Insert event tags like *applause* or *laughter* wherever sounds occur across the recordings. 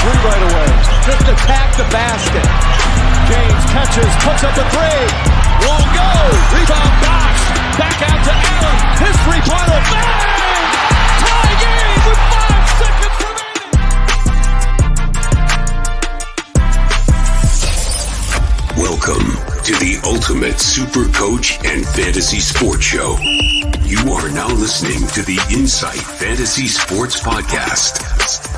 three right away. Just attack the basket. James catches, puts up a three. Won't go. Rebound box. Back out to Allen. His three-pointer. Bang! Tie game with five seconds remaining. Welcome to the Ultimate Super Coach and Fantasy Sports Show. You are now listening to the Insight Fantasy Sports Podcast.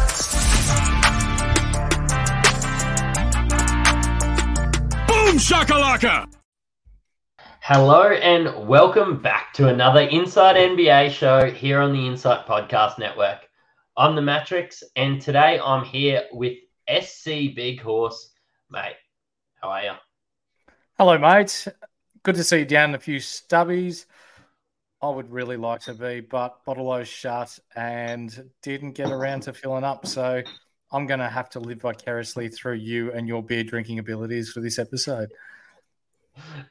Shakalaka! Hello and welcome back to another Insight NBA show here on the Insight Podcast Network. I'm the Mattrix, and today I'm here with SC Big Horse. Mate, how are you? Hello, mate. Good to see you down a few stubbies. I would really like to be, but bottle shut and didn't get around to filling up. So I'm going to have to live vicariously through you and your beer drinking abilities for this episode.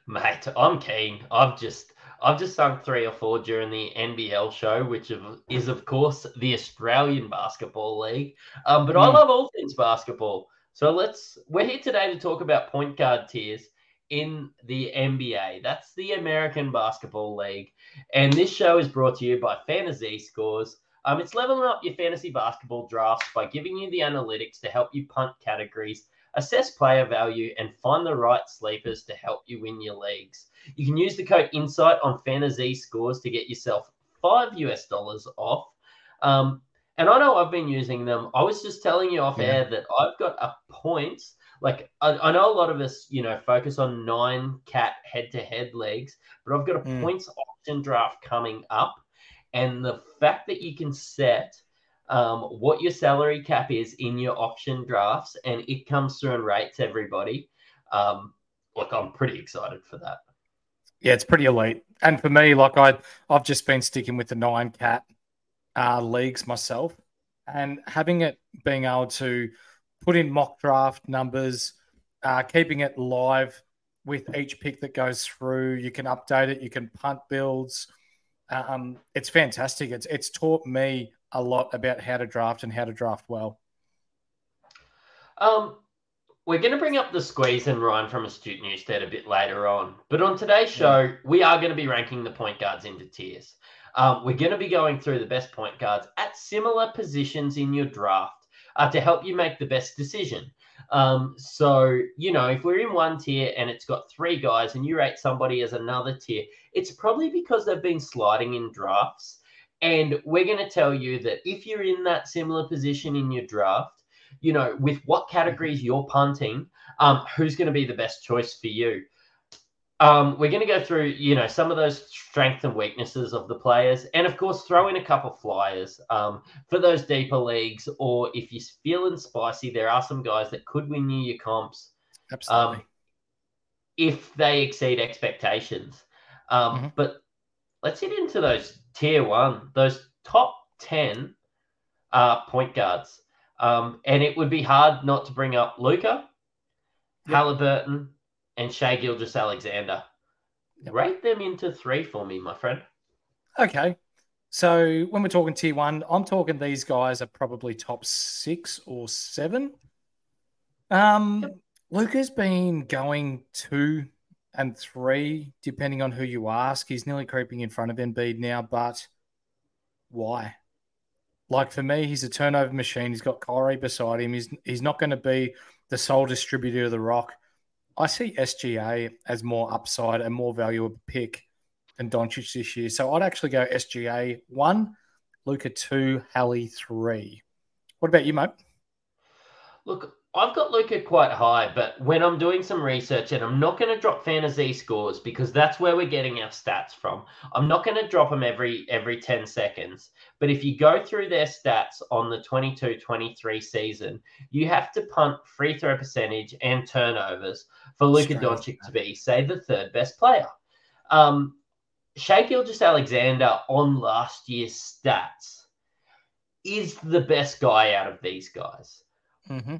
Mate, I'm keen. I've just I've just done three or four during the NBL show, which is of course the Australian Basketball League. Um, but mm. I love all things basketball. So let's we're here today to talk about point guard tiers in the NBA. That's the American Basketball League. And this show is brought to you by FantaZScores. Um, it's leveling up your fantasy basketball drafts by giving you the analytics to help you punt categories, assess player value, and find the right sleepers to help you win your leagues. You can use the code INSIGHT on FantaZScores to get yourself five US dollars off. Um, and I know I've been using them. I was just telling you off yeah. air that I've got a points. Like I, I, know a lot of us, you know, focus on nine cat head-to-head leagues, but I've got a mm. points option draft coming up and the fact that you can set um, what your salary cap is in your option drafts and it comes through and rates everybody. Um, look, I'm pretty excited for that. Yeah, it's pretty elite. And for me, like I, I've just been sticking with the nine cat uh, leagues myself, and having it being able to put in mock draft numbers, uh, keeping it live with each pick that goes through. You can update it. You can punt builds. Um, it's fantastic. It's it's taught me a lot about how to draft and how to draft well. Um, we're going to bring up the squeeze and Ryan from Astute Newstead a bit later on, but on today's show, yeah. we are going to be ranking the point guards into tiers. Um, we're going to be going through the best point guards at similar positions in your draft uh, to help you make the best decision. Um, so, you know, if we're in one tier and it's got three guys and you rate somebody as another tier, it's probably because they've been sliding in drafts. And we're going to tell you that if you're in that similar position in your draft, you know, with what categories you're punting, um, who's going to be the best choice for you. Um, we're going to go through, you know, some of those strengths and weaknesses of the players, and of course, throw in a couple flyers um, for those deeper leagues. Or if you're feeling spicy, there are some guys that could win you your comps. Absolutely. Um, if they exceed expectations. Um, mm-hmm. But let's get into those tier one, those top 10 uh, point guards. Um, and it would be hard not to bring up Luka, yep. Halliburton, and Shai Gilgeous-Alexander. Yep. Rate them into three for me, my friend. Okay. So when we're talking tier one, I'm talking these guys are probably top six or seven. Um, yep. Luka's been going two and three, depending on who you ask. He's nearly creeping in front of Embiid now, but why? Like for me, he's a turnover machine. He's got Kyrie beside him. He's he's not going to be the sole distributor of the rock. I see SGA as more upside and more valuable pick than Doncic this year. So I'd actually go SGA one, Luka two, Hallie three. What about you, mate? Look, I've got Luka quite high, but when I'm doing some research, and I'm not going to drop FantaZScores because that's where we're getting our stats from. I'm not going to drop them every every 10 seconds. But if you go through their stats on the 22-23 season, you have to punt free throw percentage and turnovers for Luka Doncic to be, say, the third best player. Um, Shai Gilgeous-Alexander on last year's stats is the best guy out of these guys. Mm-hmm.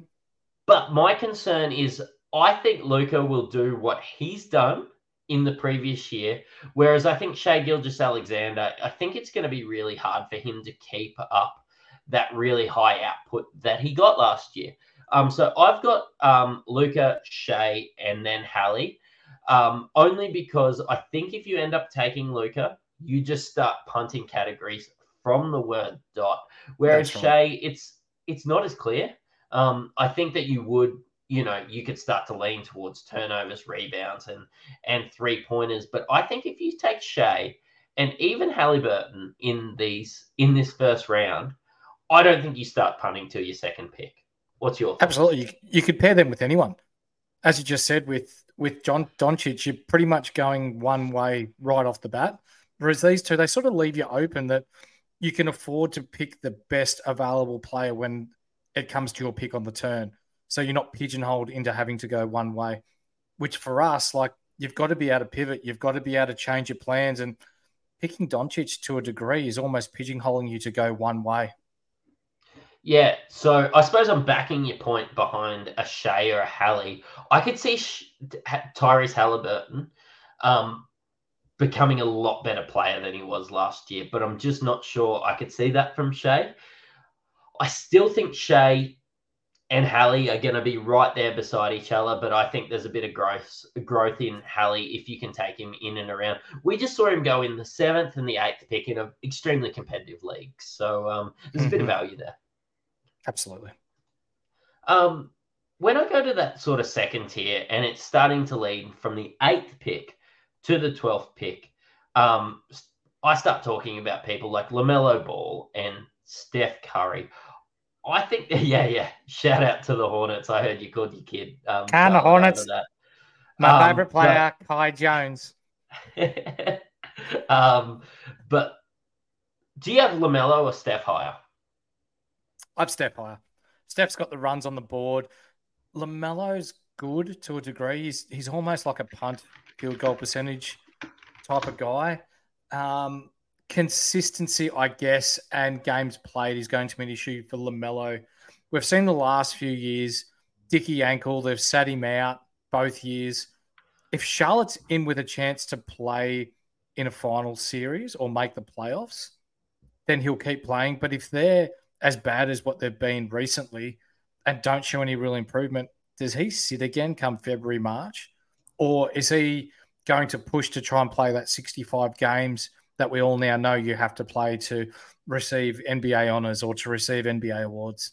But my concern is I think Luka will do what he's done in the previous year, whereas I think Shai Gilgeous-Alexander, I think it's going to be really hard for him to keep up that really high output that he got last year. Um, so I've got um, Luka, Shai, and then Hallie, um, only because I think if you end up taking Luka, you just start punting categories from the word dot. Whereas right. Shai, it's it's not as clear. Um, I think that you would, you know, you could start to lean towards turnovers, rebounds, and and three pointers. But I think if you take Shai and even Halliburton in these in this first round, I don't think you start punting till your second pick. What's your absolutely? You, you could pair them with anyone, as you just said with with John Doncic. You're pretty much going one way right off the bat. Whereas these two, they sort of leave you open that you can afford to pick the best available player when it comes to your pick on the turn. So you're not pigeonholed into having to go one way, which for us, like you've got to be able to pivot, you've got to be able to change your plans. And picking Doncic to a degree is almost pigeonholing you to go one way. Yeah, so I suppose I'm backing your point behind a Shai or a Hallie. I could see Tyrese Halliburton um, becoming a lot better player than he was last year, but I'm just not sure I could see that from Shai. I still think Shai and Hallie are going to be right there beside each other, but I think there's a bit of growth growth in Hallie if you can take him in and around. We just saw him go in the seventh and the eighth pick in an extremely competitive league, so um, there's mm-hmm. a bit of mm-hmm. value there. Absolutely. Um, when I go to that sort of second tier and it's starting to lead from the eighth pick to the 12th pick, um, I start talking about people like LaMelo Ball and Steph Curry. I think, *laughs* yeah, yeah. Shout out to the Hornets. I heard you called your kid. Um, the Hornets. My um, favorite player, but, Kai Jones. *laughs* um, but do you have LaMelo or Steph higher? I've Steph higher. Steph's got the runs on the board. LaMelo's good to a degree. He's, he's almost like a punt field goal percentage type of guy. Um, consistency, I guess, and games played is going to be an issue for LaMelo. We've seen the last few years, Dicky ankle, they've sat him out both years. If Charlotte's in with a chance to play in a final series or make the playoffs, then he'll keep playing. But if they're as bad as what they've been recently and don't show any real improvement, does he sit again come February, March? Or is he going to push to try and play that 65 games that we all now know you have to play to receive NBA honors or to receive NBA awards?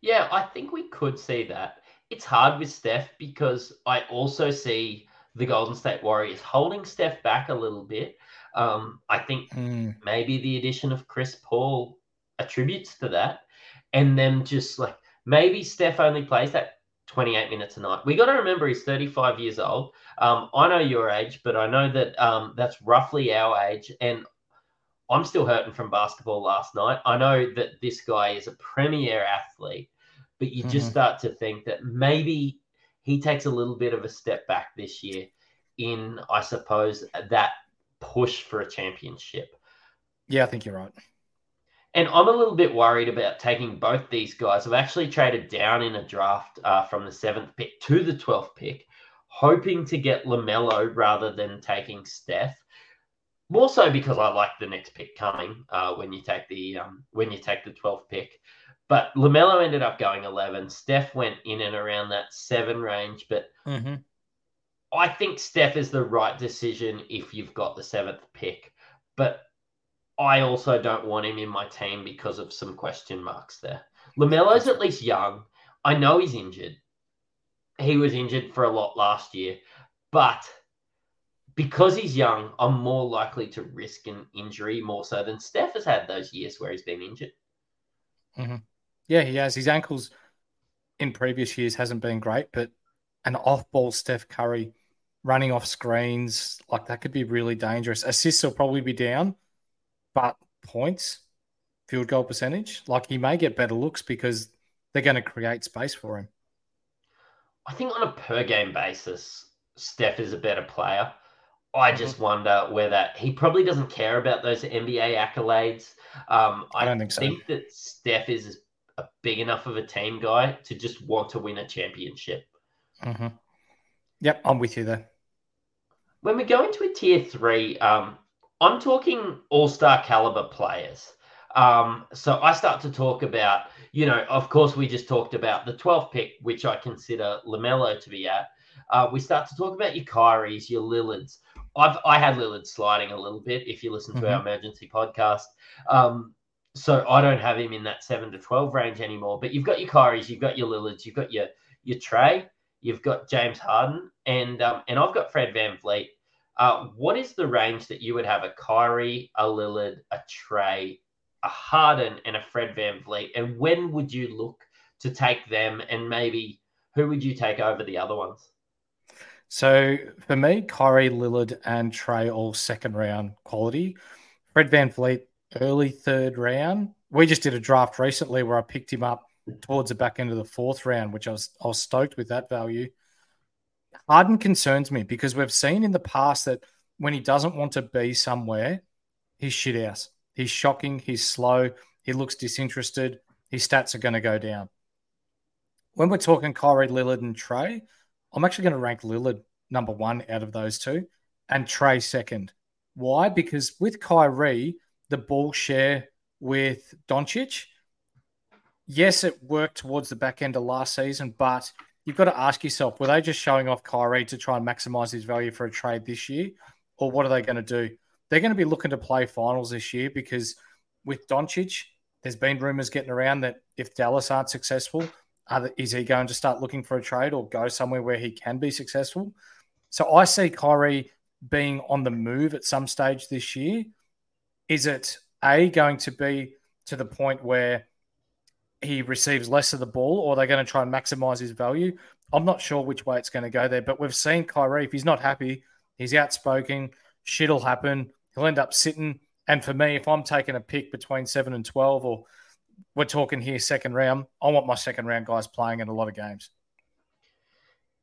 Yeah, I think we could see that. It's hard with Steph because I also see the Golden State Warriors holding Steph back a little bit. Um, I think mm. maybe the addition of Chris Paul attributes to that. And then just like maybe Steph only plays that 28 minutes a night. We got to remember he's 35 years old. Um, I know your age, but I know that um, that's roughly our age. And I'm still hurting from basketball last night. I know that this guy is a premier athlete, but you mm-hmm. just start to think that maybe he takes a little bit of a step back this year in, I suppose, that push for a championship. Yeah, I think you're right. And I'm a little bit worried about taking both these guys. I've actually traded down in a draft uh, from the seventh pick to the 12th pick, hoping to get LaMelo rather than taking Steph. More so because I like the next pick coming uh, when you take the um, when you take the 12th pick. But LaMelo ended up going 11. Steph went in and around that seven range. But mm-hmm. I think Steph is the right decision if you've got the seventh pick. But I also don't want him in my team because of some question marks there. LaMelo's at least young. I know he's injured. He was injured for a lot last year, but because he's young, I'm more likely to risk an injury more so than Steph has had those years where he's been injured. Mm-hmm. Yeah, he has. His ankles in previous years hasn't been great, but an off-ball Steph Curry running off screens like that could be really dangerous. Assists will probably be down but points, field goal percentage, like he may get better looks because they're going to create space for him. I think on a per game basis, Steph is a better player. I mm-hmm. just wonder whether he probably doesn't care about those NBA accolades. Um, I, I, don't think so. think that Steph is a big enough of a team guy to just want to win a championship. Mm-hmm. Yep, I'm with you there. When we go into a tier three, um, I'm talking all star caliber players. Um, so I start to talk about, you know, of course, we just talked about the 12th pick, which I consider LaMelo to be at. Uh, we start to talk about your Kyries, your Lillards. I've I had Lillard sliding a little bit if you listen to mm-hmm. our emergency podcast. Um, so I don't have him in that seven to twelve range anymore. But you've got your Kyries, you've got your Lillards, you've got your your Trae, you've got James Harden, and um, and I've got Fred VanVleet. Uh, what is the range that you would have a Kyrie, a Lillard, a Trae, a Harden, and a Fred VanVleet? And when would you look to take them? And maybe who would you take over the other ones? So for me, Kyrie, Lillard, and Trae all second round quality. Fred VanVleet, early third round. We just did a draft recently where I picked him up towards the back end of the fourth round, which I was I was stoked with that value. Harden concerns me because we've seen in the past that when he doesn't want to be somewhere, he's shit ass. He's shocking. He's slow. He looks disinterested. His stats are going to go down. When we're talking Kyrie, Lillard, and Trae, I'm actually going to rank Lillard number one out of those two and Trae second. Why? Because with Kyrie, the ball share with Doncic, yes, it worked towards the back end of last season, but you've got to ask yourself, were they just showing off Kyrie to try and maximize his value for a trade this year? Or what are they going to do? They're going to be looking to play finals this year because with Doncic, there's been rumors getting around that if Dallas aren't successful, is he going to start looking for a trade or go somewhere where he can be successful? So I see Kyrie being on the move at some stage this year. Is it A, going to be to the point where he receives less of the ball or they're going to try and maximize his value? I'm not sure which way it's going to go there, but we've seen Kyrie, if he's not happy, he's outspoken, shit'll happen. He'll end up sitting. And for me, if I'm taking a pick between seven and 12 or we're talking here second round. I want my second round guys playing in a lot of games.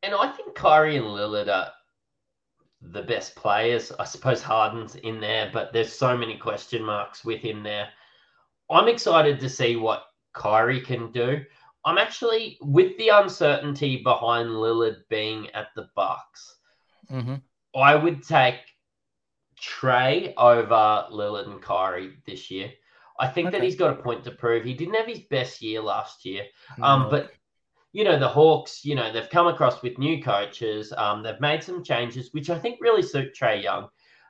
And I think Kyrie and Lillard are the best players. I suppose Harden's in there, but there's so many question marks with him there. I'm excited to see what Kyrie can do. I'm actually with the uncertainty behind Lillard being at the Bucks. Mm-hmm. I would take Trae over Lillard and Kyrie this year. I think okay. that he's got a point to prove. He didn't have his best year last year, um, but you know the Hawks. You know they've come across with new coaches. Um, they've made some changes, which I think really suit Trae Young.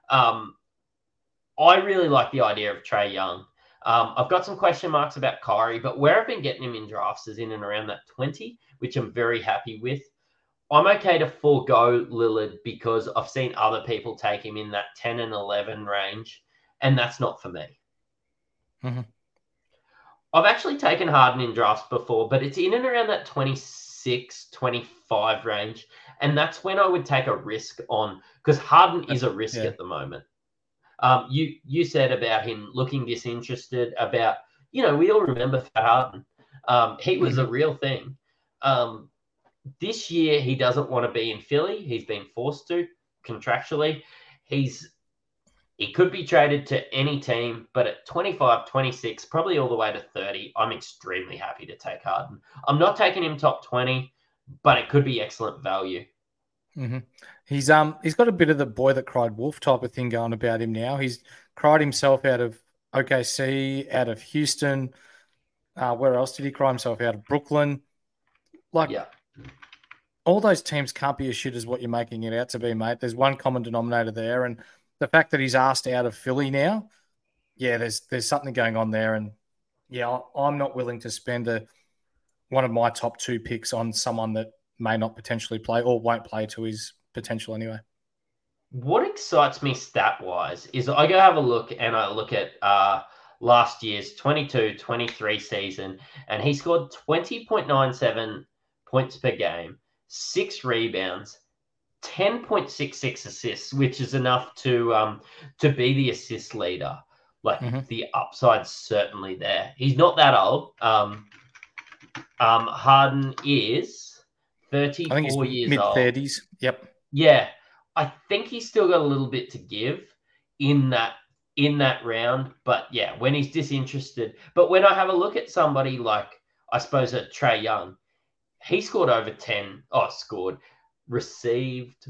Um, I really like the idea of Trae Young. Um, I've got some question marks about Kyrie, but where I've been getting him in drafts is in and around that 20, which I'm very happy with. I'm okay to forego Lillard because I've seen other people take him in that 10 and 11 range, and that's not for me. Mm-hmm. I've actually taken Harden in drafts before, but it's in and around that 26, 25 range. And that's when I would take a risk on because Harden is a risk yeah. at the moment. Um, you you said about him looking disinterested, about, you know, we all remember Harden. Um, he was mm-hmm. a real thing. Um, this year, he doesn't want to be in Philly. He's been forced to contractually. He's he could be traded to any team, but at 25, 26, probably all the way to 30, I'm extremely happy to take Harden. I'm not taking him top 20, but it could be excellent value. Mm-hmm. He's um he's got a bit of the boy that cried wolf type of thing going about him now. He's cried himself out of OKC, out of Houston. Uh, where else did he cry himself out of Brooklyn? Like, yeah. all those teams can't be as shit as what you're making it out to be, mate. There's one common denominator there, and the fact that he's asked out of Philly now, yeah, there's there's something going on there, and yeah, I'm not willing to spend a one of my top two picks on someone that may not potentially play or won't play to his potential anyway. What excites me stat wise is I go have a look and I look at uh, last year's 22 23 season, and he scored 20.97 points per game, six rebounds, 10.66 assists, which is enough to um, to be the assist leader. Like mm-hmm. the upside's certainly there. He's not that old. Um, um, Harden is 34 years old. mid 30s. Yep. Yeah. I think he's still got a little bit to give in that in that round. But yeah, when he's disinterested. But when I have a look at somebody like I suppose a Trae Young, he scored over 10. Oh, scored received,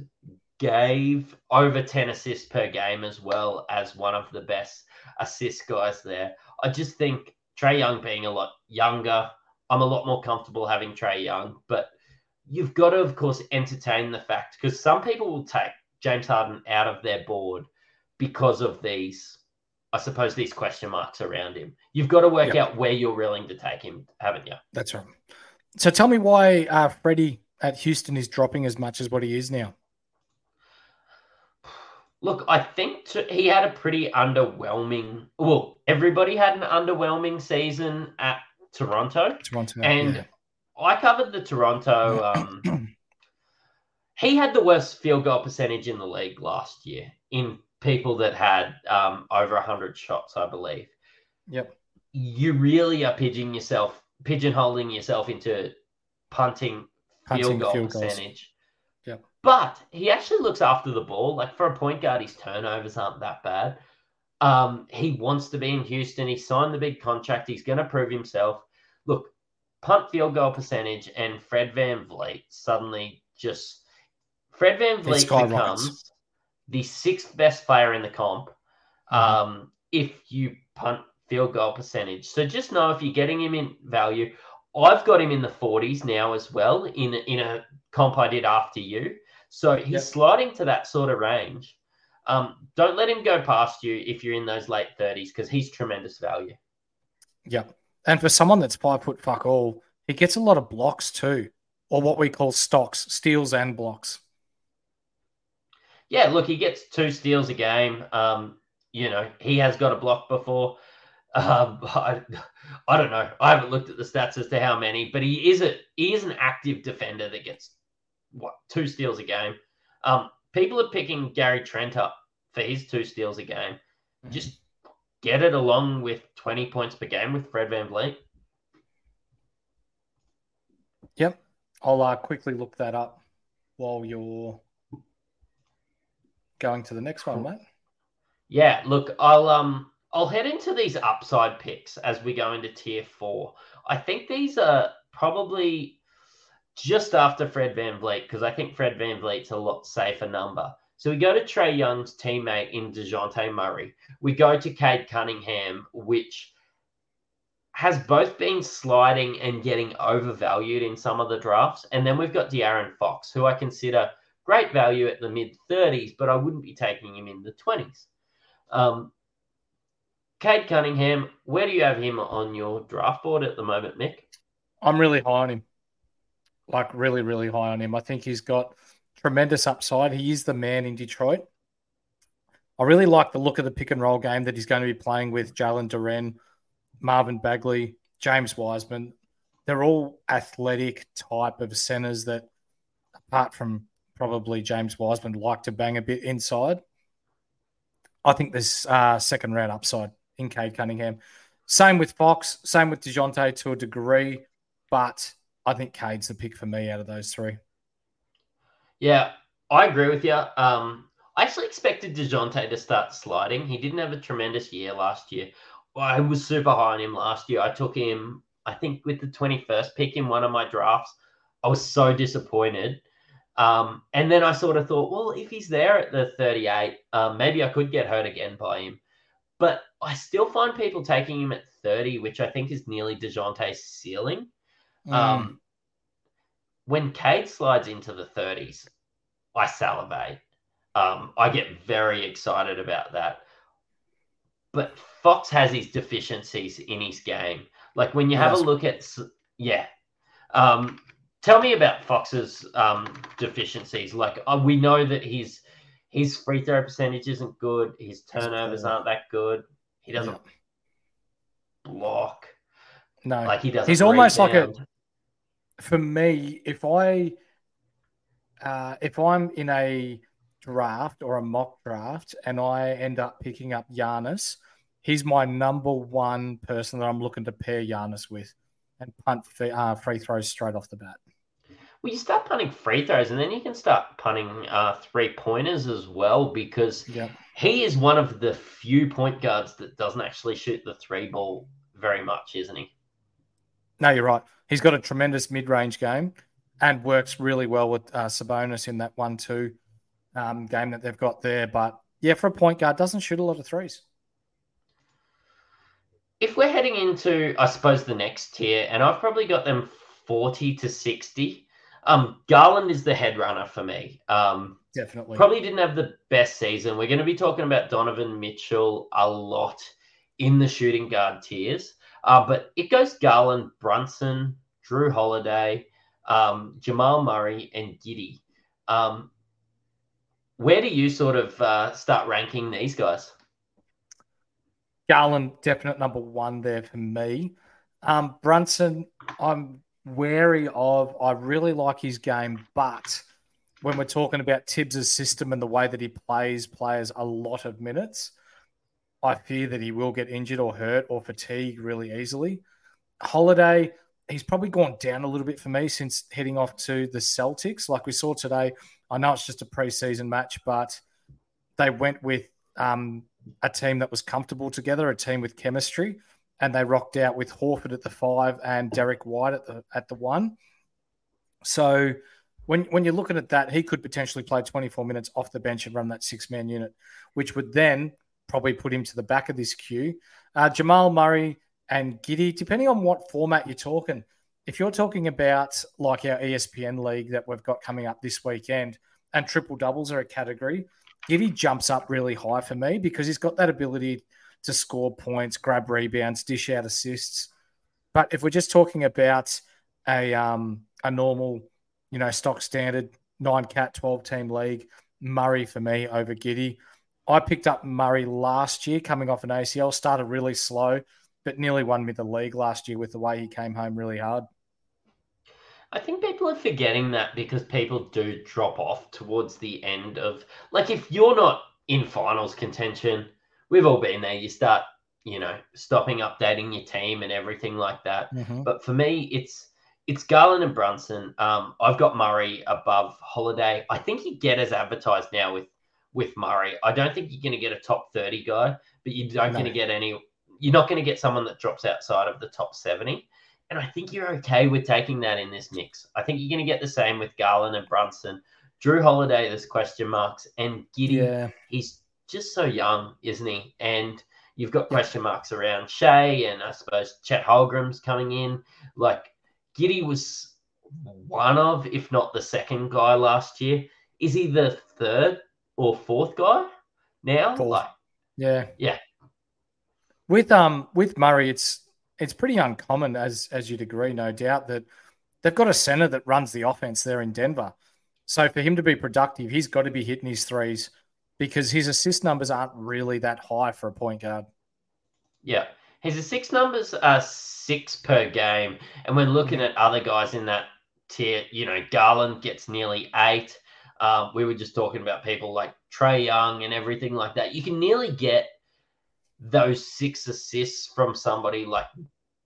gave over 10 assists per game as well as one of the best assist guys there. I just think Trae Young being a lot younger, I'm a lot more comfortable having Trae Young. But you've got to, of course, entertain the fact because some people will take James Harden out of their board because of these, I suppose, these question marks around him. You've got to work yep. out where you're willing to take him, haven't you? That's right. So tell me why uh, Freddie at Houston is dropping as much as what he is now. Look, I think t- he had a pretty underwhelming. Well, everybody had an underwhelming season at Toronto. Toronto, and yeah. I covered the Toronto. Um, *clears throat* he had the worst field goal percentage in the league last year in people that had um, over 100 shots, I believe. Yep. You really are pigeon yourself, pigeonholing yourself into punting, punting field goal field percentage. Yep. But he actually looks after the ball. Like for a point guard, his turnovers aren't that bad. Um, he wants to be in Houston. He signed the big contract. He's going to prove himself. Look, punt field goal percentage and Fred VanVleet suddenly just Fred VanVleet becomes the sixth best player in the comp mm-hmm. um, if you punt field goal percentage. So just know if you're getting him in value, I've got him in the 40s now as well in in a comp I did after you. So he's yep. sliding to that sort of range. Um, don't let him go past you if you're in those late 30s because he's tremendous value. Yeah. And for someone that's five foot fuck all, he gets a lot of blocks too, or what we call stocks, steals and blocks yeah, look, he gets two steals a game. Um, you know, he has got a block before. Um, *laughs* I, I don't know. I haven't looked at the stats as to how many, but he is a he is an active defender that gets what two steals a game. Um, people are picking Gary Trent up for his two steals a game. Mm-hmm. Just get it along with 20 points per game with Fred VanVleet. Yep. I'll uh, quickly look that up while you're going to the next one, mate. Yeah, look, I'll um I'll head into these upside picks as we go into tier four. I think these are probably just after Fred VanVleet because I think Fred VanVleet's a lot safer number. So we go to Trae Young's teammate in DeJounte Murray. We go to Cade Cunningham, which has both been sliding and getting overvalued in some of the drafts. And then we've got De'Aaron Fox, who I consider – great value at the mid 30s, but I wouldn't be taking him in the 20s. Um, Cade Cunningham, where do you have him on your draft board at the moment, Mick? I'm really high on him. Like, really, really high on him. I think he's got tremendous upside. He is the man in Detroit. I really like the look of the pick and roll game that he's going to be playing with Jalen Duren, Marvin Bagley, James Wiseman. They're all athletic type of centers that, apart from probably James Wiseman like to bang a bit inside. I think there's uh, second round upside in Cade Cunningham. Same with Fox, same with DeJounte to a degree, but I think Cade's the pick for me out of those three. Yeah, I agree with you. Um, I actually expected DeJounte to start sliding. He didn't have a tremendous year last year. I was super high on him last year. I took him, I think, with the 21st pick in one of my drafts. I was so disappointed. Um, and then I sort of thought, well, if he's there at the 38, um, maybe I could get hurt again by him. But I still find people taking him at 30, which I think is nearly DeJounte's ceiling. Mm. When Cade slides into the 30s, I salivate. Um, I get very excited about that. But Fox has his deficiencies in his game. Like when you have a look at, yeah, um, Tell me about Fox's um, deficiencies. Like uh, we know that his his free throw percentage isn't good. His turnovers aren't that good. He doesn't yeah. block. No, like he doesn't. He's almost like a. For me, if I uh, if I'm in a draft or a mock draft and I end up picking up Giannis, he's my number one person that I'm looking to pair Giannis with and punt free, uh, free throws straight off the bat. Well, you start punting free throws, and then you can start punting uh, three pointers as well because yep. he is one of the few point guards that doesn't actually shoot the three ball very much, isn't he? No, you're right. He's got a tremendous mid range game and works really well with uh, Sabonis in that one two um, game that they've got there. But yeah, for a point guard, doesn't shoot a lot of threes. if we're heading into, I suppose, the next tier, and I've probably got them 40 to 60. Um, Garland is the head runner for me. Um, Definitely. Probably didn't have the best season. We're going to be talking about Donovan Mitchell a lot in the shooting guard tiers. Uh, but it goes Garland, Brunson, Jrue Holiday, um, Jamal Murray, and Giddey. Um, where do you sort of uh, start ranking these guys? Garland, definite number one there for me. Um, Brunson, I'm wary of. I really like his game, but when we're talking about Thibs' system and the way that he plays players a lot of minutes, I fear that he will get injured or hurt or fatigue really easily. Holiday, he's probably gone down a little bit for me since heading off to the Celtics. Like we saw today, I know it's just a preseason match, but they went with um, a team that was comfortable together, a team with chemistry, and they rocked out with Horford at the five and Derrick White at the at the one. So when when you're looking at that, he could potentially play 24 minutes off the bench and run that six man unit, which would then probably put him to the back of this queue. Uh, Jamal Murray and Giddey, depending on what format you're talking. If you're talking about like our ESPN league that we've got coming up this weekend, and triple doubles are a category, Giddey jumps up really high for me because he's got that ability to score points, grab rebounds, dish out assists. But if we're just talking about a um, a normal, you know, stock standard nine cat twelve team league, Murray for me over Giddey. I picked up Murray last year coming off an ACL, started really slow, but nearly won me the league last year with the way he came home really hard. I think people are forgetting that because people do drop off towards the end of like if you're not in finals contention, we've all been there. You start, you know, stopping updating your team and everything like that. Mhm. But for me, it's it's Garland and Brunson. Um, I've got Murray above Holiday. I think you get as advertised now with with Murray. I don't think you're going to get a top thirty guy, but you don't No. going to get any. You're not going to get someone that drops outside of the top seventy. And I think you're okay with taking that in this mix. I think you're going to get the same with Garland and Brunson. Jrue Holiday, there's question marks, and Giddey Yeah, he's just so young, isn't he? And you've got question marks around Shai, and I suppose Chet Holmgren's coming in. Like Giddey was one of, if not the second guy last year. Is he the third or fourth guy now? Fourth. Like, yeah, Yeah. With um with Murray, it's it's pretty uncommon, as as you'd agree, no doubt, that they've got a center that runs the offense there in Denver. So for him to be productive, he's got to be hitting his threes because his assist numbers aren't really that high for a point guard. yeah, his six numbers are six per game, and we're looking at other guys in that tier. You know, Garland gets nearly eight. Um, we were just talking about people like Trae Young and everything like that. You can nearly get those six assists from somebody like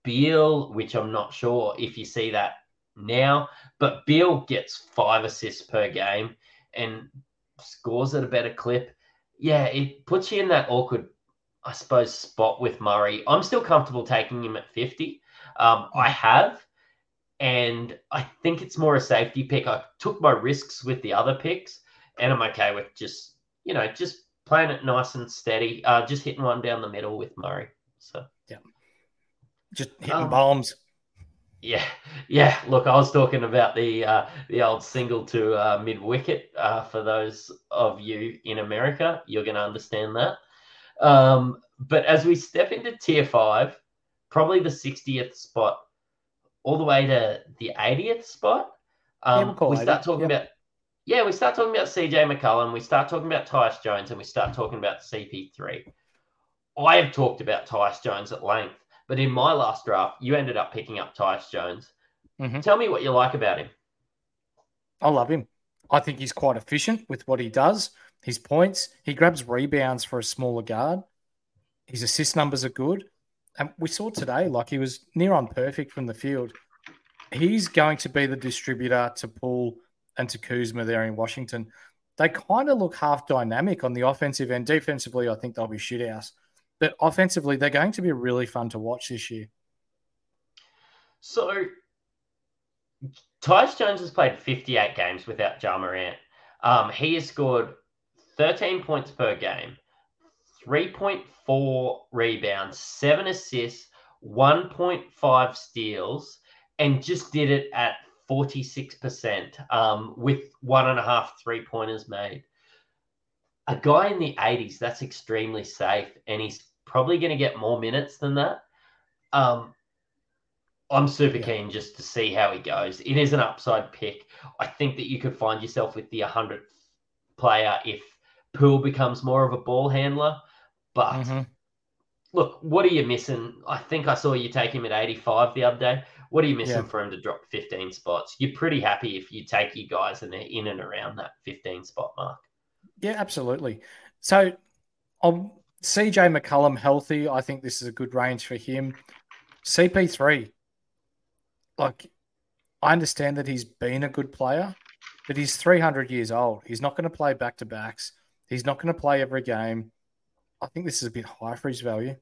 Beal, which I'm not sure if you see that now, but Beal gets five assists per game and scores at a better clip. Yeah, it puts you in that awkward, I suppose, spot with Murray. I'm still comfortable taking him at 50. Um, I have, and I think it's more a safety pick. I took my risks with the other picks, and I'm okay with just, you know, just playing it nice and steady, uh, just hitting one down the middle with Murray. So. Yeah, just hitting Um, bombs. Yeah, yeah. Look, I was talking about the uh, the old single to uh, mid wicket. Uh, for those of you in America, you're going to understand that. Um, but as we step into tier five, probably the 60th spot, all the way to the 80th spot, um, we'll we start talking yeah. about. Yeah, we start talking about CJ McCollum. We start talking about Tyus Jones, and we start talking about CP3. I have talked about Tyus Jones at length, but in my last draft, you ended up picking up Tyus Jones. Mhm. Tell me what you like about him. I love him. I think he's quite efficient with what he does. His points, he grabs rebounds for a smaller guard. His assist numbers are good. And we saw today, like he was near on perfect from the field. He's going to be the distributor to Poole and to Kuzma there in Washington. They kind of look half dynamic on the offensive end. Defensively, I think they'll be shithouse. But offensively, they're going to be really fun to watch this year. So, Tyus Jones has played 58 games without Ja Morant. Um, he has scored 13 points per game, 3.4 rebounds, seven assists, 1.5 steals, and just did it at 46% um, with one and a half three pointers made. A guy in the 80s, that's extremely safe, and he's probably going to get more minutes than that. Um, I'm super yeah. keen just to see how he goes. It is an upside pick. I think that you could find yourself with the 100th player if Poole becomes more of a ball handler. But mm-hmm. look, what are you missing? I think I saw you take him at 85 the other day. What are you missing yeah. for him to drop 15 spots? You're pretty happy if you take your guys and they're in and around that 15 spot mark. Yeah, absolutely. So I'm CJ McCollum healthy. I think this is a good range for him. CP3, like, I understand that he's been a good player, but he's 300 years old. He's not going to play back to backs. He's not going to play every game. I think this is a bit high for his value.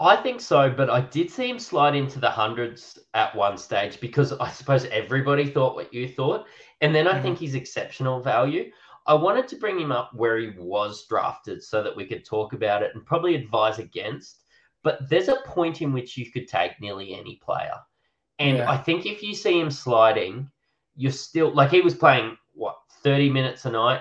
I think so, but I did see him slide into the hundreds at one stage because I suppose everybody thought what you thought. And then I mm-hmm. think he's exceptional value. I wanted to bring him up where he was drafted so that we could talk about it and probably advise against. But there's a point in which you could take nearly any player. And yeah. I think if you see him sliding, you're still like he was playing what 30 minutes a night.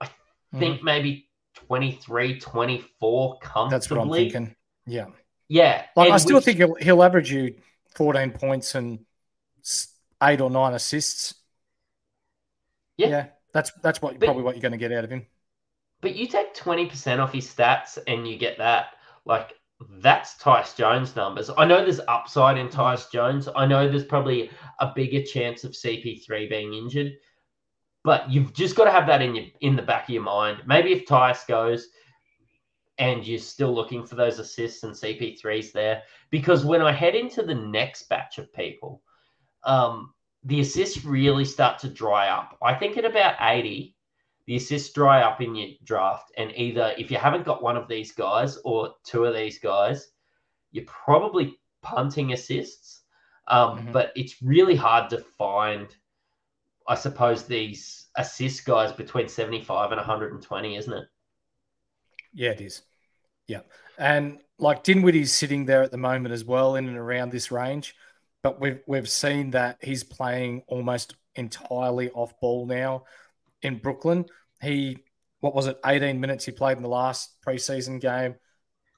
I think mm. maybe 23, 24 comfortably. That's what I'm thinking. Yeah. Yeah. Like I still which... think he'll, he'll average you 14 points and eight or nine assists. Yeah. yeah that's that's what but, probably what you're going to get out of him. But you take 20% off his stats and you get that. Like that's Tyus Jones numbers. I know there's upside in mm. Tyus Jones. I know there's probably a bigger chance of CP3 being injured, but you've just got to have that in your in the back of your mind. Maybe if Tyus goes and you're still looking for those assists and CP3s there, because when I head into the next batch of people, um, the assists really start to dry up. I think at about 80, the assists dry up in your draft. And either if you haven't got one of these guys or two of these guys, you're probably punting assists. Um, mm-hmm. But it's really hard to find, I suppose, these assist guys between 75 and 120, isn't it? Yeah, it is. Yeah. And like Dinwiddie's sitting there at the moment as well, in and around this range. But we've we've seen that he's playing almost entirely off ball now in Brooklyn. He, what was it, 18 minutes he played in the last preseason game,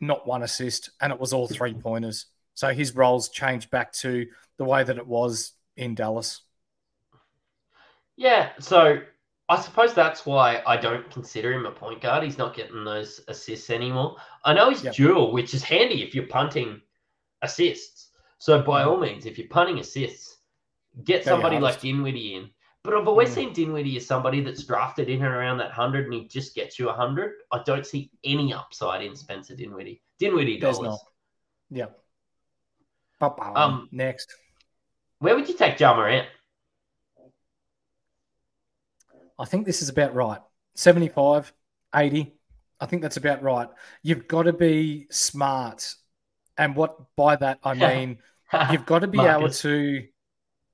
not one assist, and it was all three pointers. So his roles changed back to the way that it was in Dallas. Yeah, so I suppose that's why I don't consider him a point guard. He's not getting those assists anymore. I know he's yep. dual, which is handy if you're punting assists. So by all means, if you're punting assists, get somebody like Dinwiddie in but I've always mm. seen Dinwiddie as somebody that's drafted in and around that 100 and he just gets you 100. I don't see any upside in Spencer Dinwiddie. Dinwiddie does not. Yeah. Um, Next. Where would you take Ja Morant? I think this is about right. 75, 80. I think that's about right. You've got to be smart. And what by that I mean, you've got to be able to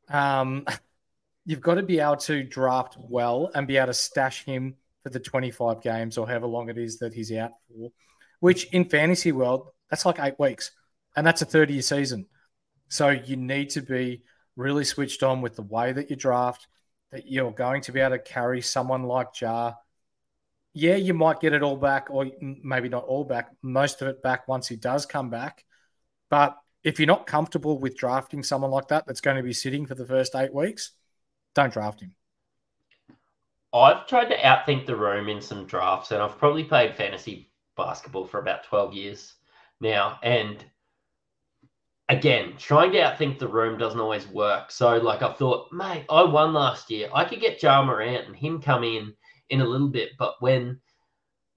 um *laughs* you've got to be able to draft well and be able to stash him for the 25 games or however long it is that he's out for, which in fantasy world, that's like eight weeks. And that's a 30 year season. So you need to be really switched on with the way that you draft, that you're going to be able to carry someone like Ja. Yeah, you might get it all back, or maybe not all back, most of it back once he does come back. But if you're not comfortable with drafting someone like that that's going to be sitting for the first eight weeks, don't draft him. I've tried to outthink the room in some drafts, and I've probably played fantasy basketball for about 12 years now. And again, trying to outthink the room doesn't always work. So, like, I thought, mate, I won last year. I could get Ja Morant and him come in in a little bit. But when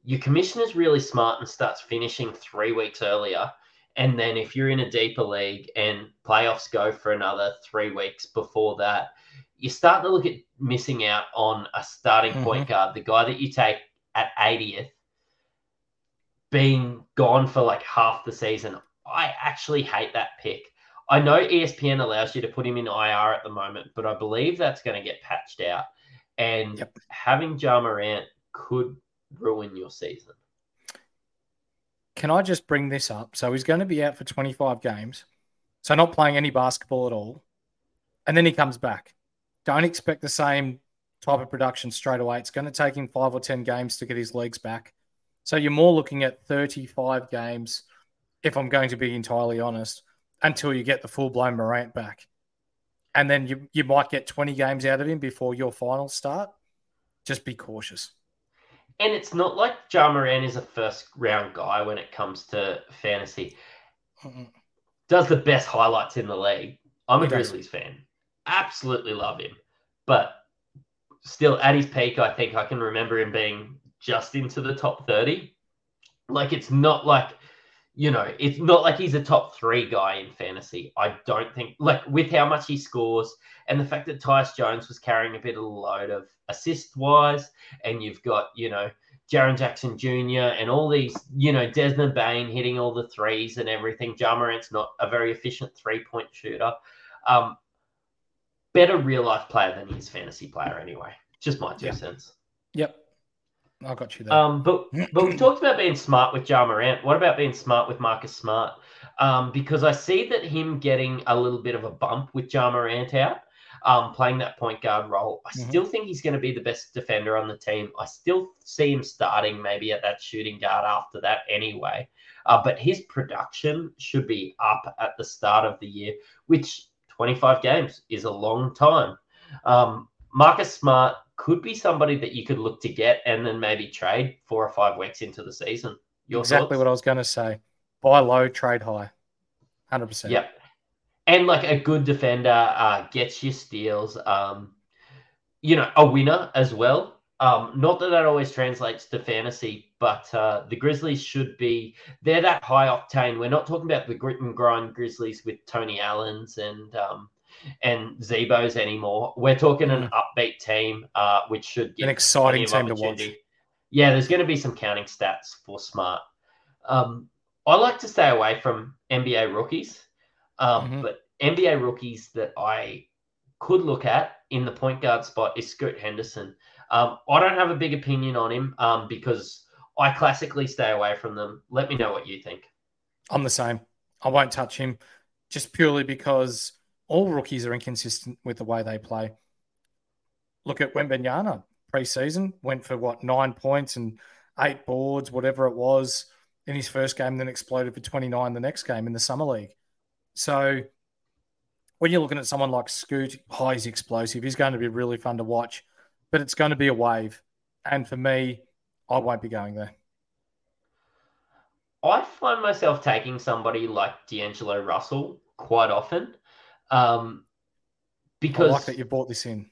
your commissioner's really smart and starts finishing three weeks earlier, and then if you're in a deeper league and playoffs go for another three weeks before that, you start to look at missing out on a starting mm-hmm. point guard, the guy that you take at 80th, being gone for like half the season. I actually hate that pick. I know ESPN allows you to put him in IR at the moment, but I believe that's going to get patched out. And yep. having Ja Morant could ruin your season. can I just bring this up? So he's going to be out for 25 games, so not playing any basketball at all, and then he comes back. Don't expect the same type of production straight away. It's going to take him five or 10 games to get his legs back. So you're more looking at 35 games, if I'm going to be entirely honest, until you get the full blown Morant back. And then you, you might get 20 games out of him before your finals start. Just be cautious. And it's not like Ja Morant is a first round guy when it comes to fantasy. Mm-mm. Does the best highlights in the league. I'm a He does. Grizzlies fan. Absolutely love him. But still at his peak, I think I can remember him being just into the top 30. Like it's not like you know, it's not like he's a top three guy in fantasy. I don't think, like, with how much he scores and the fact that Tyus Jones was carrying a bit of a load of assist wise, and you've got, you know, Jaren Jackson Jr. and all these, you know, Desmond Bane hitting all the threes and everything. Ja Morant's not a very efficient three point shooter. Um, better real life player than his fantasy player, anyway. Just my two Yeah. cents. Yep. I got you there. Um, but *clears throat* but we talked about being smart with Ja Morant. What about being smart with Marcus Smart? Um, because I see that him getting a little bit of a bump with Ja Morant out, um, playing that point guard role. I Mhm. still think he's going to be the best defender on the team. I still see him starting maybe at that shooting guard after that anyway. Uh, but his production should be up at the start of the year, which 25 games is a long time. Um, Marcus Smart could be somebody that you could look to get and then maybe trade four or five weeks into the season. Your exactly thoughts? what I was going to say. Buy low, trade high. 100%. Yep. And like a good defender uh, gets your steals. Um, you know, a winner as well. Um, not that that always translates to fantasy, but uh, the Grizzlies should be they're that high octane. We're not talking about the grit and grind Grizzlies with Tony Allen's and um, and Z-Bo's anymore. We're talking an upbeat team, uh, which should get An exciting team to watch. Yeah, there's going to be some counting stats for Smart. Um, I like to stay away from NBA rookies, um, Mhm. but NBA rookies that I could look at in the point guard spot is Scoot Henderson. Um, I don't have a big opinion on him um, because I classically stay away from them. Let me know what you think. I'm the same. I won't touch him just purely because all rookies are inconsistent with the way they play. Look at Wembanyama preseason, went for what, nine points and eight boards, whatever it was in his first game, then exploded for 29 the next game in the Summer League. So when you're looking at someone like Scoot, oh, he's explosive. He's going to be really fun to watch, but it's going to be a wave. And for me, I won't be going there. I find myself taking somebody like D'Angelo Russell quite often um, I because like that you brought this in.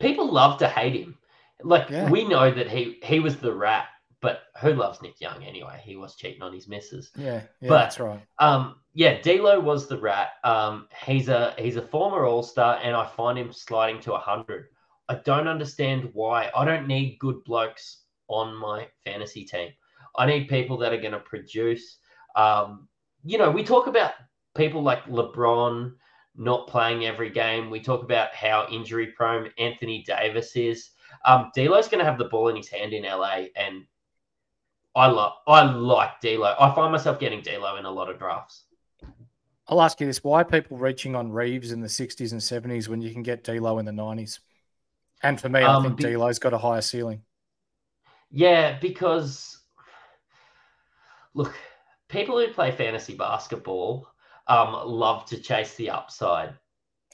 people love to hate him. Like Yeah. we know that he he was the rat, but who loves Nick Young anyway? He was cheating on his misses. Yeah, yeah, But- that's right. Um, yeah, D'Lo was the rat. Um, he's a he's a former All Star, and I find him sliding to hundred. I don't understand why. I don't need good blokes on my fantasy team. I need people that are going to produce. Um, you know, we talk about people like LeBron not playing every game. We talk about how injury prone Anthony Davis is. Um, D'Lo's going to have the ball in his hand in LA, and I love I like D'Lo. I find myself getting D'Lo in a lot of drafts. I'll ask you this: Why are people reaching on Reeves in the '60s and '70s when you can get D'Lo in the '90s? And for me, I Um, think be- D'Lo's got a higher ceiling. Yeah, because look, people who play fantasy basketball um, love to chase the upside.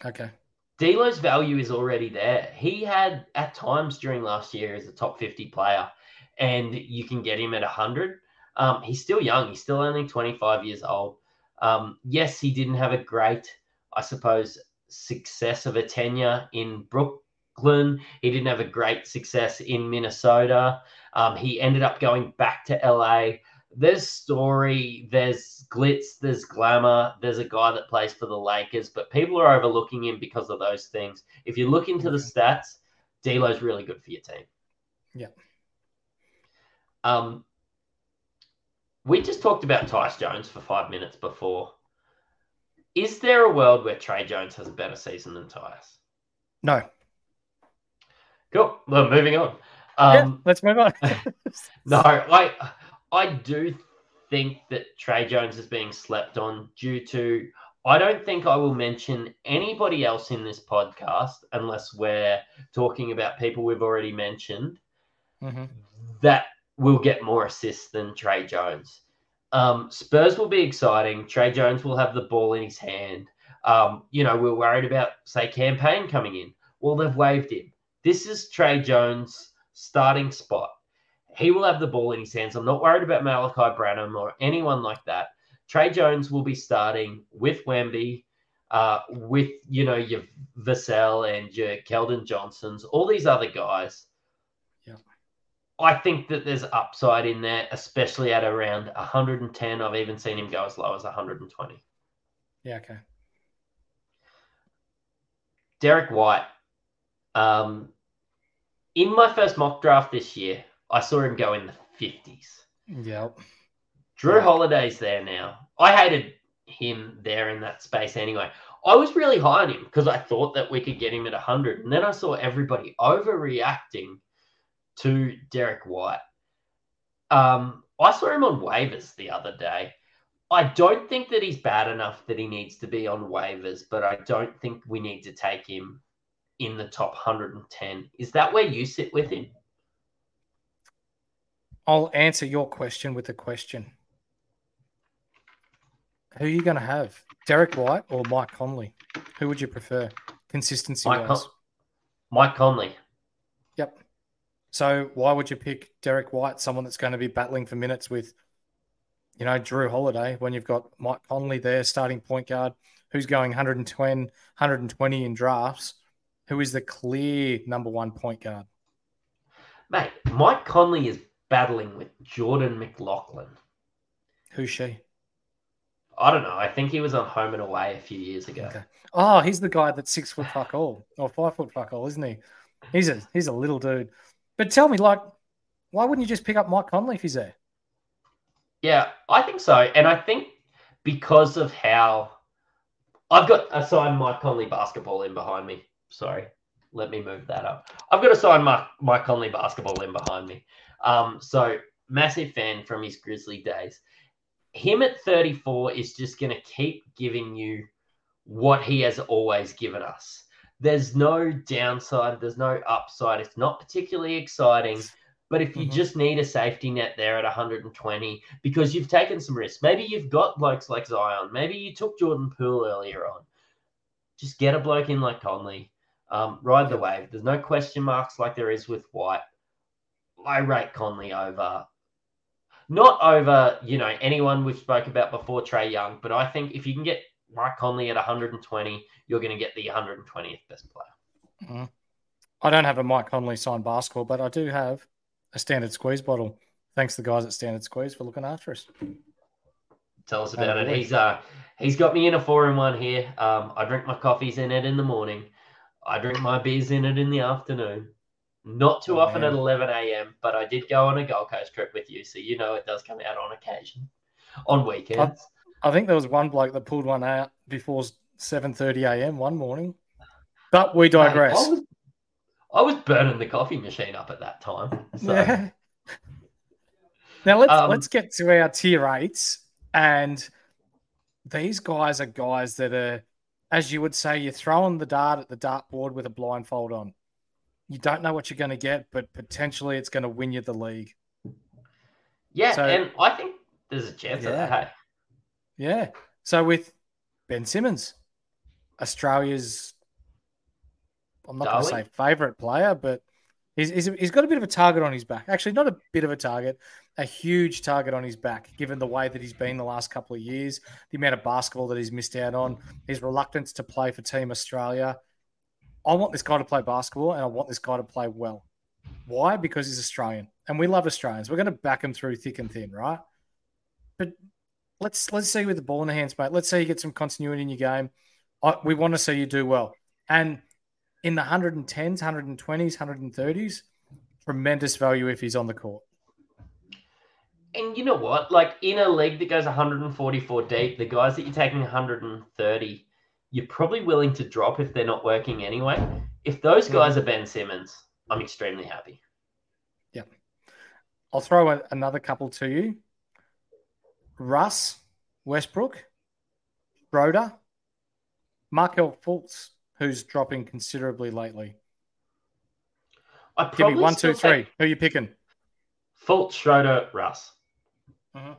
Okay, D'Lo's value is already there. He had at times during last year as a top 50 player, and you can get him at 100. Um, he's still young. He's still only 25 years old. Um, yes, he didn't have a great, I suppose, success of a tenure in Brooklyn. He didn't have a great success in Minnesota. Um, he ended up going back to LA. There's story, there's glitz, there's glamour. There's a guy that plays for the Lakers, but people are overlooking him because of those things. If you look into the stats, D'Lo's really good for your team. Yeah. Um, we just talked about Tyus Jones for five minutes before. Is there a world where Tre Jones has a better season than Tyus? no, Cool. Well, moving on. yeah, Um, let's move on. *laughs* no, I I do think that Tre Jones is being slept on due to. I don't think I will mention anybody else in this podcast unless we're talking about people we've already mentioned Mm-hmm. that will get more assists than Tre Jones. Um, Spurs will be exciting. Tre Jones will have the ball in his hand. Um, you know, we're worried about, say, Cam Payne coming in. Well, they've waived him. This is Tre Jones' starting spot. He will have the ball in his hands. I'm not worried about Malaki Branham or anyone like that. Tre Jones will be starting with Wemby, uh, with you know your Vassell and your Keldon Johnsons, all these other guys. Yeah. I think that there's upside in there, especially at around 110. I've even seen him go as low as 120. Yeah, okay. Derrick White. Um, in my first mock draft this year, I saw him go in the 50s. Yep. Jrue Yeah. Holiday's there now. I hated him there in that space anyway. I was really high on him because I thought that we could get him at 100. And then I saw everybody overreacting to Derrick White. Um, I saw him on waivers the other day. I don't think that he's bad enough that he needs to be on waivers, but I don't think we need to take him in the top 110. Is that where you sit with him? I'll answer your question with a question. Who are you going to have? Derrick White or Mike Conley? Who would you prefer? Consistency Mike, wise. Con- Mike Conley. Yep. So why would you pick Derrick White, someone that's going to be battling for minutes with, you know, Jrue Holiday, when you've got Mike Conley there, starting point guard, who's going 110, 120 in drafts, who is the clear number one point guard? Mate, Mike Conley is battling with Jordan McLaughlin. Who's she? I don't know. I think he was on home and away a few years ago. Okay. Oh, he's the guy that's six foot fuck all or five foot fuck all, isn't he? He's a he's a little dude. But tell me, like, why wouldn't you just pick up Mike Conley if he's there? Yeah, I think so. And I think because of how I've got a signed Mike Conley basketball in behind me. Sorry, let me move that up. I've got a signed Mike, Mike Conley basketball in behind me. Um, so massive fan from his Grizzly days. Him at 34 is just going to keep giving you what he has always given us. There's no downside, there's no upside. It's not particularly exciting. But if you Mhm. just need a safety net there at 120 because you've taken some risks, maybe you've got blokes like Zion, maybe you took Jordan Poole earlier on. Just get a bloke in like Conley, um, ride the wave. There's no question marks like there is with White. I rate Conley over, not over you know anyone we've spoke about before Trae Young, but I think if you can get Mike Conley at 120, you're going to get the 120th best player. I don't have a Mike Conley signed basketball, but I do have a standard squeeze bottle. Thanks to the guys at Standard Squeeze for looking after us. Tell us about it. He's uh he's got me in a four in one here. Um, I drink my coffees in it in the morning. I drink my beers in it in the afternoon. Not too Oh, often man. at 11 a.m., but I did go on a Gold Coast trip with you, so you know it does come out on occasion, on weekends. I think there was one bloke that pulled one out before 7:30 a.m. one morning. But we digress. I was, I was burning the coffee machine up at that time. So Yeah. Now let's Um, let's get to our tier eights, and these guys are guys that are, as you would say, you're throwing the dart at the dartboard with a blindfold on. You don't know what you're going to get, but potentially it's going to win you the league. yeah, So- and I think there's a chance of that. Yeah. Hey, Yeah. So with Ben Simmons, Australia's, I'm not going to say favorite player, but he's, he's, he's got a bit of a target on his back. Actually, not a bit of a target, a huge target on his back, given the way that he's been the last couple of years, the amount of basketball that he's missed out on, his reluctance to play for Team Australia. I want this guy to play basketball and I want this guy to play well. Why? Because he's Australian and we love Australians. We're going to back him through thick and thin, right? But let's let's see with the ball in the hands, mate. Let's see you get some continuity in your game. I, we want to see you do well. And in the 110s, 120s, 130s, tremendous value if he's on the court. And you know what? Like in a league that goes 144 deep, the guys that you're taking 130, you're probably willing to drop if they're not working anyway. If those guys are Ben Simmons, I'm extremely happy. Yeah. I'll throw a, another couple to you. Russ, Westbrook, Schroeder, Markelle Fultz, who's dropping considerably lately. I Give me one, two, three. Who are you picking? Fultz, Schroeder, Russ. Mm-hmm.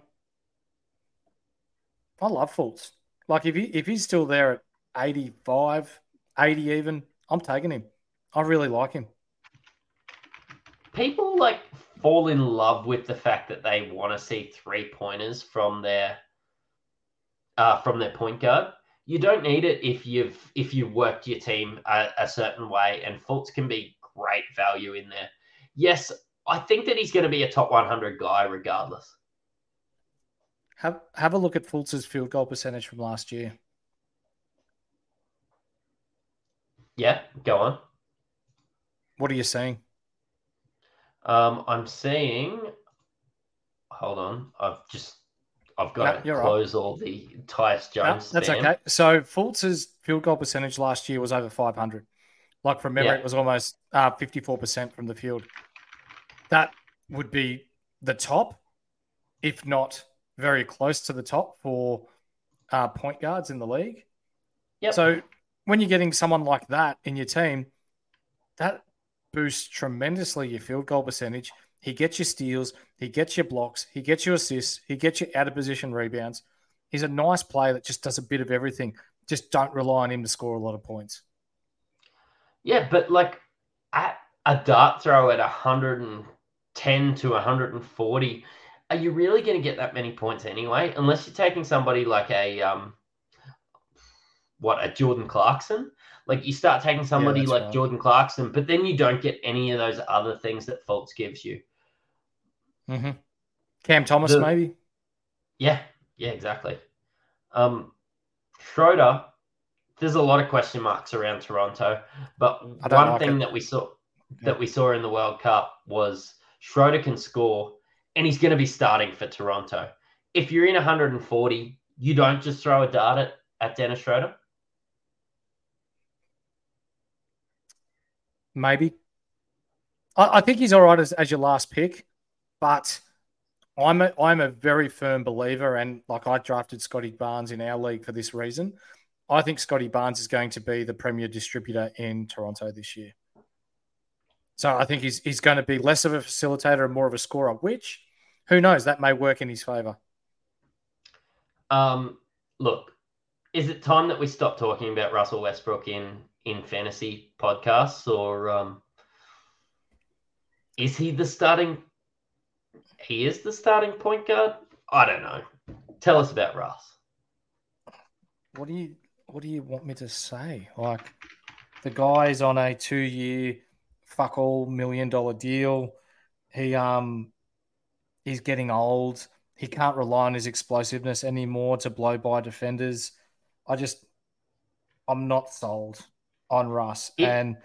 I love Fultz. Like if he if he's still there at 85, 80 even, I'm taking him. I really like him. People like fall in love with the fact that they want to see three pointers from their uh, from their point guard. You don't need it if you've if you've worked your team a, a certain way, and Fultz can be great value in there. Yes, I think that he's going to be a top 100 guy regardless. Have have a look at Fultz's field goal percentage from last year. Yeah, go on. What are you saying? Um, I'm seeing. Hold on, I've just I've got No, to right. close all the Tyus No, Jones. that's spam. okay. So Fultz's field goal percentage last year was over 500. Like from memory, Yeah. it was almost uh, 54% from the field. That would be the top, if not very close to the top for uh, point guards in the league. Yep. So when you're getting someone like that in your team, that boosts tremendously your field goal percentage. He gets your steals, he gets your blocks, he gets your assists, he gets you out of position rebounds. He's a nice player that just does a bit of everything. Just don't rely on him to score a lot of points. Yeah, but like at a dart throw at 110 to 140, are you really going to get that many points anyway? Unless you're taking somebody like a um, what a Jordan Clarkson. Like you start taking somebody that's like right. Jordan Clarkson, but then you don't get any of those other things that Fultz gives you. Mm-hmm. Cam Thomas, The- maybe. Yeah, yeah, exactly. Um, Schroeder, there's a lot of question marks around Toronto, but one like thing it. that we saw that we saw in the World Cup was Schroeder can score, and he's going to be starting for Toronto. If you're in 140, you don't just throw a dart at, at Dennis Schroeder. Maybe. I, I think he's all right as, as your last pick, but I'm a, I'm a very firm believer, and like I drafted Scottie Barnes in our league for this reason. I think Scottie Barnes is going to be the premier distributor in Toronto this year. So I think he's he's going to be less of a facilitator and more of a scorer, which who knows that may work in his favor. Um, look, is it time that we stop talking about Russell Westbrook in in fantasy podcasts, or um, is he the starting? He is the starting point guard. I don't know. Tell us about Russ. What do you what do you want me to say? Like the guy's on a two year fuck all million dollar deal. He um he's getting old. He can't rely on his explosiveness anymore to blow by defenders. I just I'm not sold on Russ. It- and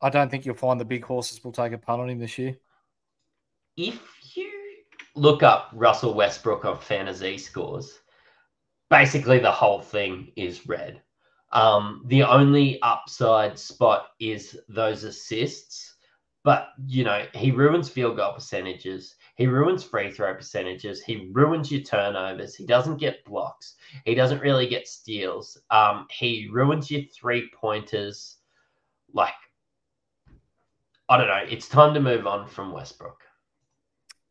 I don't think you'll find the big horses will take a punt on him this year. If you look up Russell Westbrook on FantaZScores, basically the whole thing is red. Um, the only upside spot is those assists, but you know he ruins field goal percentages. He ruins free throw percentages. He ruins your turnovers. He doesn't get blocks. He doesn't really get steals. Um, he ruins your three pointers. Like, I don't know. It's time to move on from Westbrook.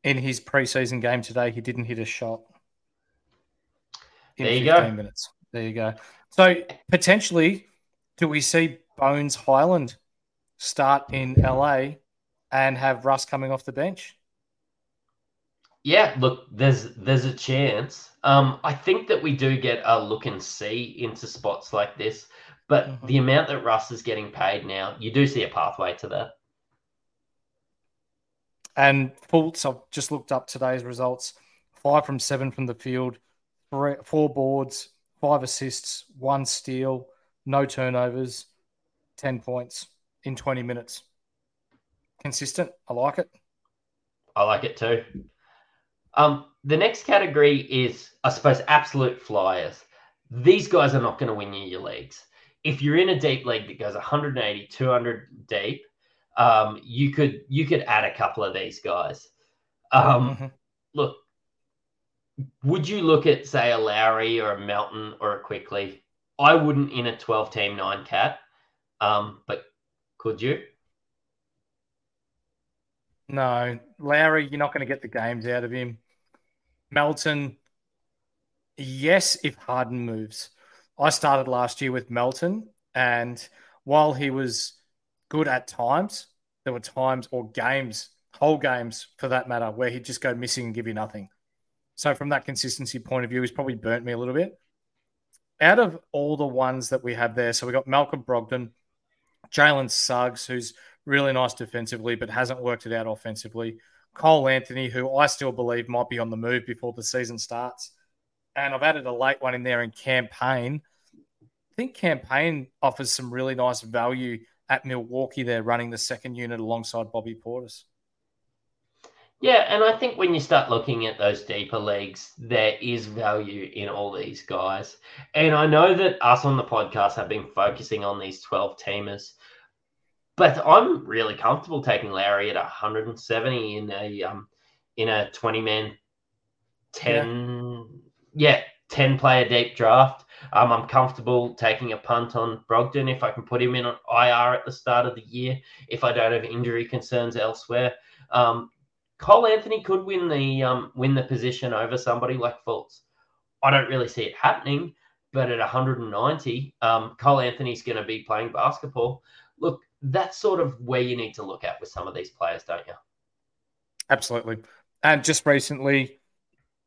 In his preseason game today, he didn't hit a shot. In There you go. minutes. There you go. So potentially, do we see Bones Hyland start in LA and have Russ coming off the bench? Yeah, look, there's there's a chance. Um, I think that we do get a look and see into spots like this, but Mhm. the amount that Russ is getting paid now, you do see a pathway to that. And Fultz, I've just looked up today's results: five from seven from the field, three, four boards, five assists, one steal, no turnovers, ten points in twenty minutes. Consistent. I like it. I like it too. Um, the next category is, I suppose, absolute flyers. These guys are not going to win you your leagues. If you're in a deep league that goes 180, 200 deep, um, you could you could add a couple of these guys. Um, Mhm. look, would you look at say a Lowry or a Melton or a Quickley? I wouldn't in a 12 team nine cat. Um, but could you? No, Lowry, you're not going to get the games out of him. Melton, yes, if Harden moves. I started last year with Melton, and while he was good at times, there were times or games, whole games for that matter, where he'd just go missing and give you nothing. So, from that consistency point of view, he's probably burnt me a little bit. Out of all the ones that we have there, so we got Malcolm Brogdon, Jalen Suggs, who's really nice defensively, but hasn't worked it out offensively. Cole Anthony, who I still believe might be on the move before the season starts. And I've added a late one in there in Cam Payne. I think Cam Payne offers some really nice value at Milwaukee there, running the second unit alongside Bobby Portis. Yeah, and I think when you start looking at those deeper leagues, there is value in all these guys. And I know that us on the podcast have been focusing on these 12 teamers but I'm really comfortable taking Lowry at 170 in a um, in a 20 man 10 yeah. yeah 10 player deep draft. Um, I'm comfortable taking a punt on Brogdon if I can put him in on IR at the start of the year if I don't have injury concerns elsewhere. Um, Cole Anthony could win the um, win the position over somebody like Fultz. I don't really see it happening, but at 190, um, Cole Anthony's going to be playing basketball. Look, that's sort of where you need to look at with some of these players, don't you? Absolutely. And just recently,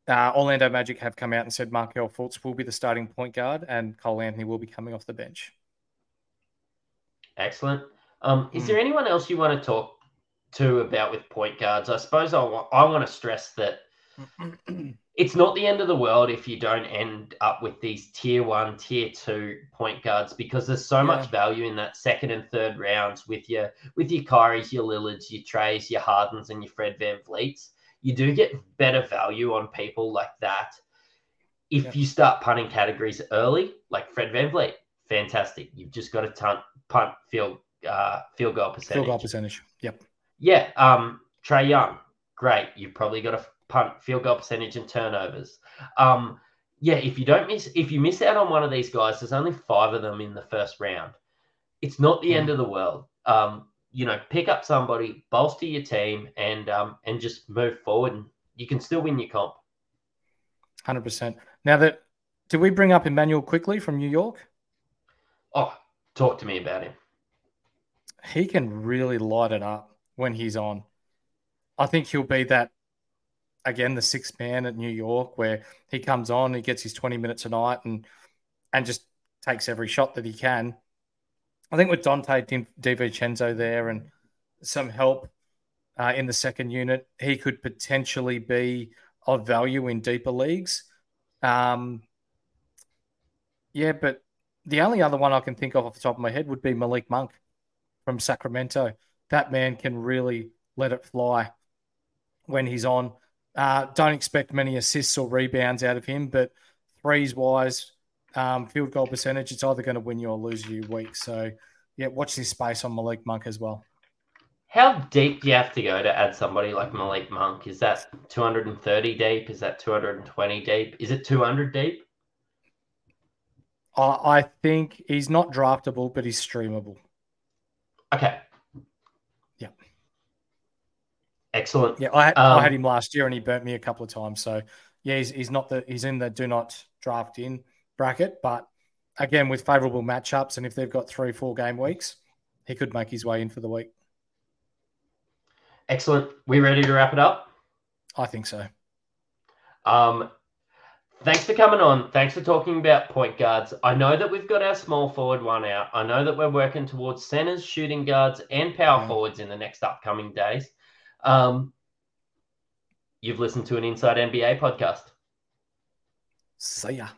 uh, Orlando Magic have come out and said Markelle Fultz will be the starting point guard and Cole Anthony will be coming off the bench. Excellent. Um, is mm. there anyone else you want to talk to about with point guards? I suppose I want, I want to stress that *clears throat* it's not the end of the world if you don't end up with these tier one, tier two point guards because there's so yeah. much value in that second and third rounds with your with your Kyries, your Lillards, your Traes, your Hardens, and your Fred VanVleets. You do get better value on people like that if yeah. you start punting categories early, like Fred VanVleet. Fantastic. You've just got to punt, punt field uh, field goal percentage. Field goal percentage. Yep. Yeah. Um, Trae Young. Great. You've probably got to punt, field goal percentage, and turnovers. Um, yeah, if you don't miss, if you miss out on one of these guys, there's only five of them in the first round. It's not the mm. end of the world. Um, you know, pick up somebody, bolster your team, and um, and just move forward. And you can still win your comp. Hundred percent. Now that did we bring up Immanuel Quickley from New York? Oh, talk to me about him. He can really light it up when he's on. I think he'll be that again the sixth man at New York, where he comes on, he gets his twenty minutes a night, and and just takes every shot that he can. I think with Donte DiVincenzo there and some help uh, in the second unit, he could potentially be of value in deeper leagues. Um, yeah, but the only other one I can think of off the top of my head would be Malik Monk from Sacramento. That man can really let it fly when he's on. Uh, don't expect many assists or rebounds out of him, but threes wise, um, field goal percentage, it's either going to win you or lose you week. So, yeah, watch this space on Malik Monk as well. How deep do you have to go to add somebody like Malik Monk? Is that 230 deep? Is that 220 deep? Is it 200 deep? I think he's not draftable, but he's streamable. Okay. Yeah. Excellent. Yeah, I, um, I had him last year and he burnt me a couple of times. So yeah, he's, he's not the he's in the do not draft in bracket, but again with favourable matchups and if they've got three four game weeks, he could make his way in for the week. Excellent. We ready to wrap it up? I think so. Um, thanks for coming on. Thanks for talking about point guards. I know that we've got our small forward one out. I know that we're working towards centers, shooting guards, and power yeah. forwards in the next upcoming days. Um, you've listened to an Insight NBA podcast. See ya.